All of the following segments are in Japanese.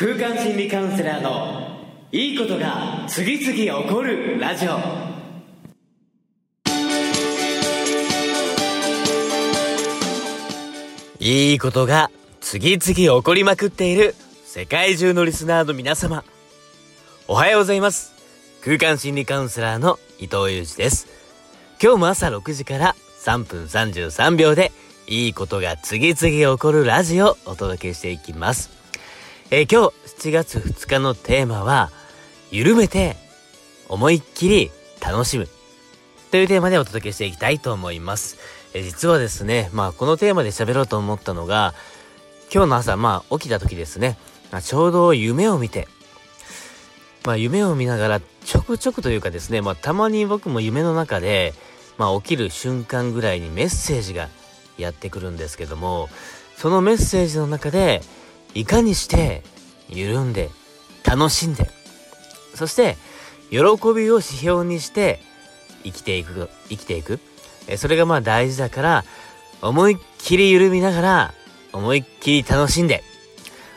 空間心理カウンセラーのいいことが次々起こるラジオ。いいことが次々起こりまくっている世界中のリスナーの皆様。おはようございます。空間心理カウンセラーの伊藤裕二です。今日も朝6時から3分33秒でいいことが次々起こるラジオをお届けしていきます。えー、今日7月2日のテーマは、緩めて思いっきり楽しむというテーマでお届けしていきたいと思います。えー、実はですね、まあこのテーマで喋ろうと思ったのが、今日の朝、まあ起きた時ですね、まあ、ちょうど夢を見て、まあ夢を見ながらちょくちょくというかですね、まあたまに僕も夢の中で、まあ起きる瞬間ぐらいにメッセージがやってくるんですけどもそのメッセージの中でいかにして緩んで楽しんでそして喜びを指標にして生きていく生きていくそれがまあ大事だから思いっきり緩みながら思いっきり楽しんで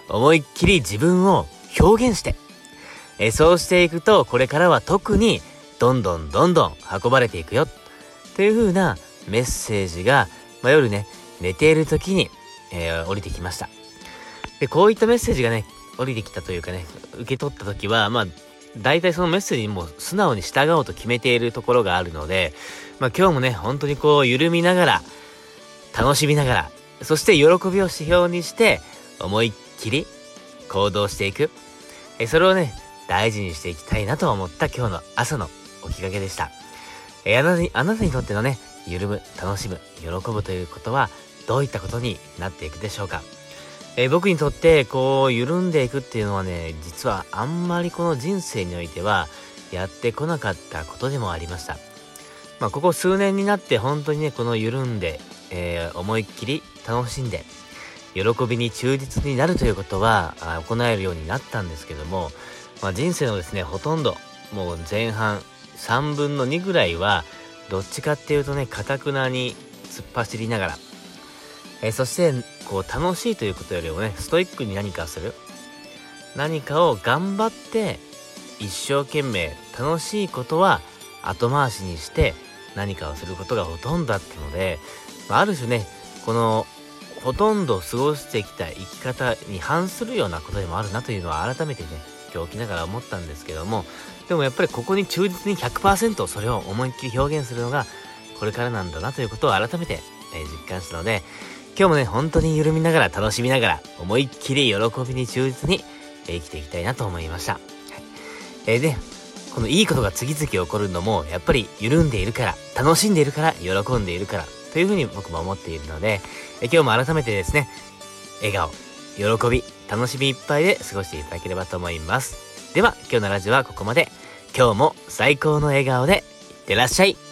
思いっきり自分を表現してそうしていくとこれからは特にどんどんどんどん運ばれていくよという風なメッセージがまあ、夜ね、寝ている時に、えー、降りてきました。で、こういったメッセージがね、降りてきたというかね、受け取った時は、まあ、大体そのメッセージにも素直に従おうと決めているところがあるので、まあ今日もね、本当にこう緩みながら、楽しみながら、そして喜びを指標にして、思いっきり行動していく。えそれをね、大事にしていきたいなと思った今日の朝の起きかけでした。えあな、あなたにとってのね、緩む、楽しむ、喜ぶということはどういったことになっていくでしょうか？えー、僕にとってこう緩んでいくっていうのはね、実はあんまりこの人生においてはやってこなかったことでもありました。まあ、ここ数年になって本当にね、この緩んで、えー、思いっきり楽しんで、喜びに忠実になるということは行えるようになったんですけども、まあ、人生のですね、ほとんど、もう前半3分の2ぐらいは、どっちかっていうとね、かたくなに突っ走りながら、えー、そして、こう、楽しいということよりもね、ストイックに何かする。何かを頑張って、一生懸命楽しいことは後回しにして何かをすることがほとんどだったので、まあ、る種ね、この、ほとんど過ごしてきた生き方に反するようなことでもあるなというのは改めてね、今日起きながら思ったんですけども、でもやっぱりここに忠実に100%それを思いっきり表現するのがこれからなんだなということを改めて、え実感したので今日もね本当に緩みながら楽しみながら思いっきり喜びに忠実に、生きていきたいなと思いました、はいえー、でこのいいことが次々起こるのもやっぱり緩んでいるから楽しんでいるから喜んでいるからというふうに僕も思っているので、え今日も改めてですね笑顔喜び楽しみいっぱいで過ごしていただければと思います。では今日のラジオはここまで。今日も最高の笑顔でいってらっしゃい。